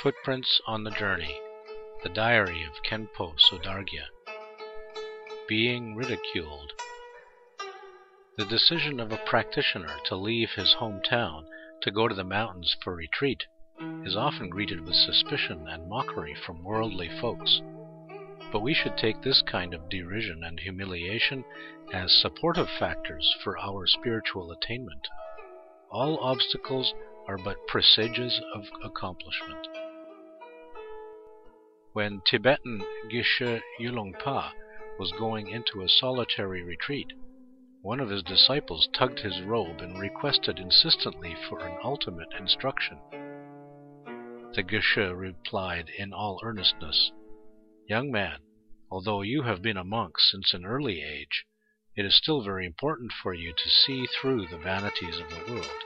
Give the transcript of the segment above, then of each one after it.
Footprints on the Journey The Diary of Khenpo Sodargye Being Ridiculed The decision of a practitioner to leave his home town to go to the mountains for retreat is often greeted with suspicion and mockery from worldly folks. But we should take this kind of derision and humiliation as supportive factors for our spiritual attainment. All obstacles are but presages of accomplishment. When Tibetan Geshe Yulungpa was going into a solitary retreat, one of his disciples tugged his robe and requested insistently for an ultimate instruction. The Geshe replied in all earnestness, Young man, although you have been a monk since an early age, it is still very important for you to see through the vanities of the world.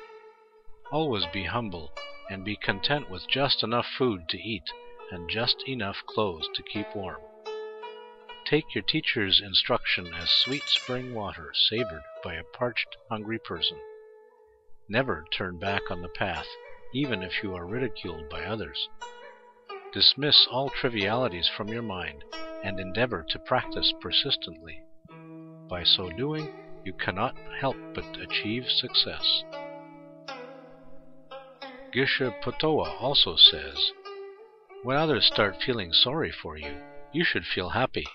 Always be humble and be content with just enough food to eat and just enough clothes to keep warm. Take your teacher's instruction as sweet spring water savored by a parched, hungry person. Never turn back on the path, even if you are ridiculed by others. Dismiss all trivialities from your mind and endeavor to practice persistently. By so doing, you cannot help but achieve success. Geshe Potowa also says, when others start feeling sorry for you, you should feel happy.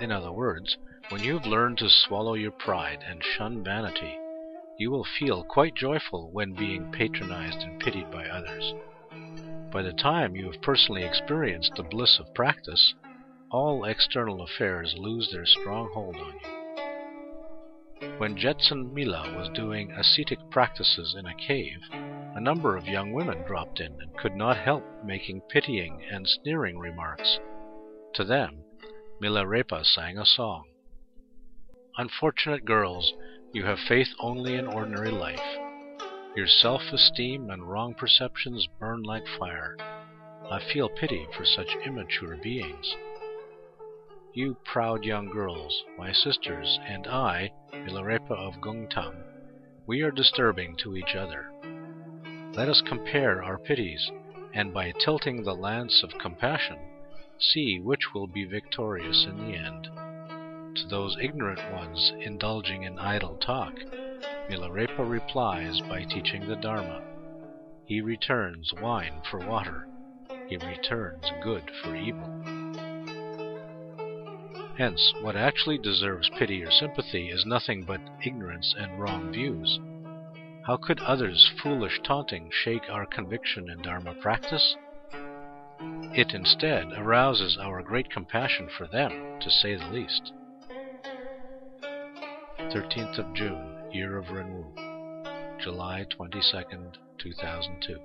In other words, when you have learned to swallow your pride and shun vanity, you will feel quite joyful when being patronized and pitied by others. By the time you have personally experienced the bliss of practice, all external affairs lose their strong hold on you. When Jetsun Mila was doing ascetic practices in a cave, a number of young women dropped in and could not help making pitying and sneering remarks. To them, Milarepa sang a song. Unfortunate girls, you have faith only in ordinary life. Your self esteem and wrong perceptions burn like fire. I feel pity for such immature beings. You proud young girls, my sisters, and I, Milarepa of Gungtam, we are disturbing to each other. Let us compare our pities, and by tilting the lance of compassion, see which will be victorious in the end. To those ignorant ones indulging in idle talk, Milarepa replies by teaching the Dharma. He returns wine for water. He returns good for evil. Hence, what actually deserves pity or sympathy is nothing but ignorance and wrong views. How could others' foolish taunting shake our conviction in Dharma practice? It instead arouses our great compassion for them, to say the least. 13th of June, Year of Renwu, July 22nd, 2002.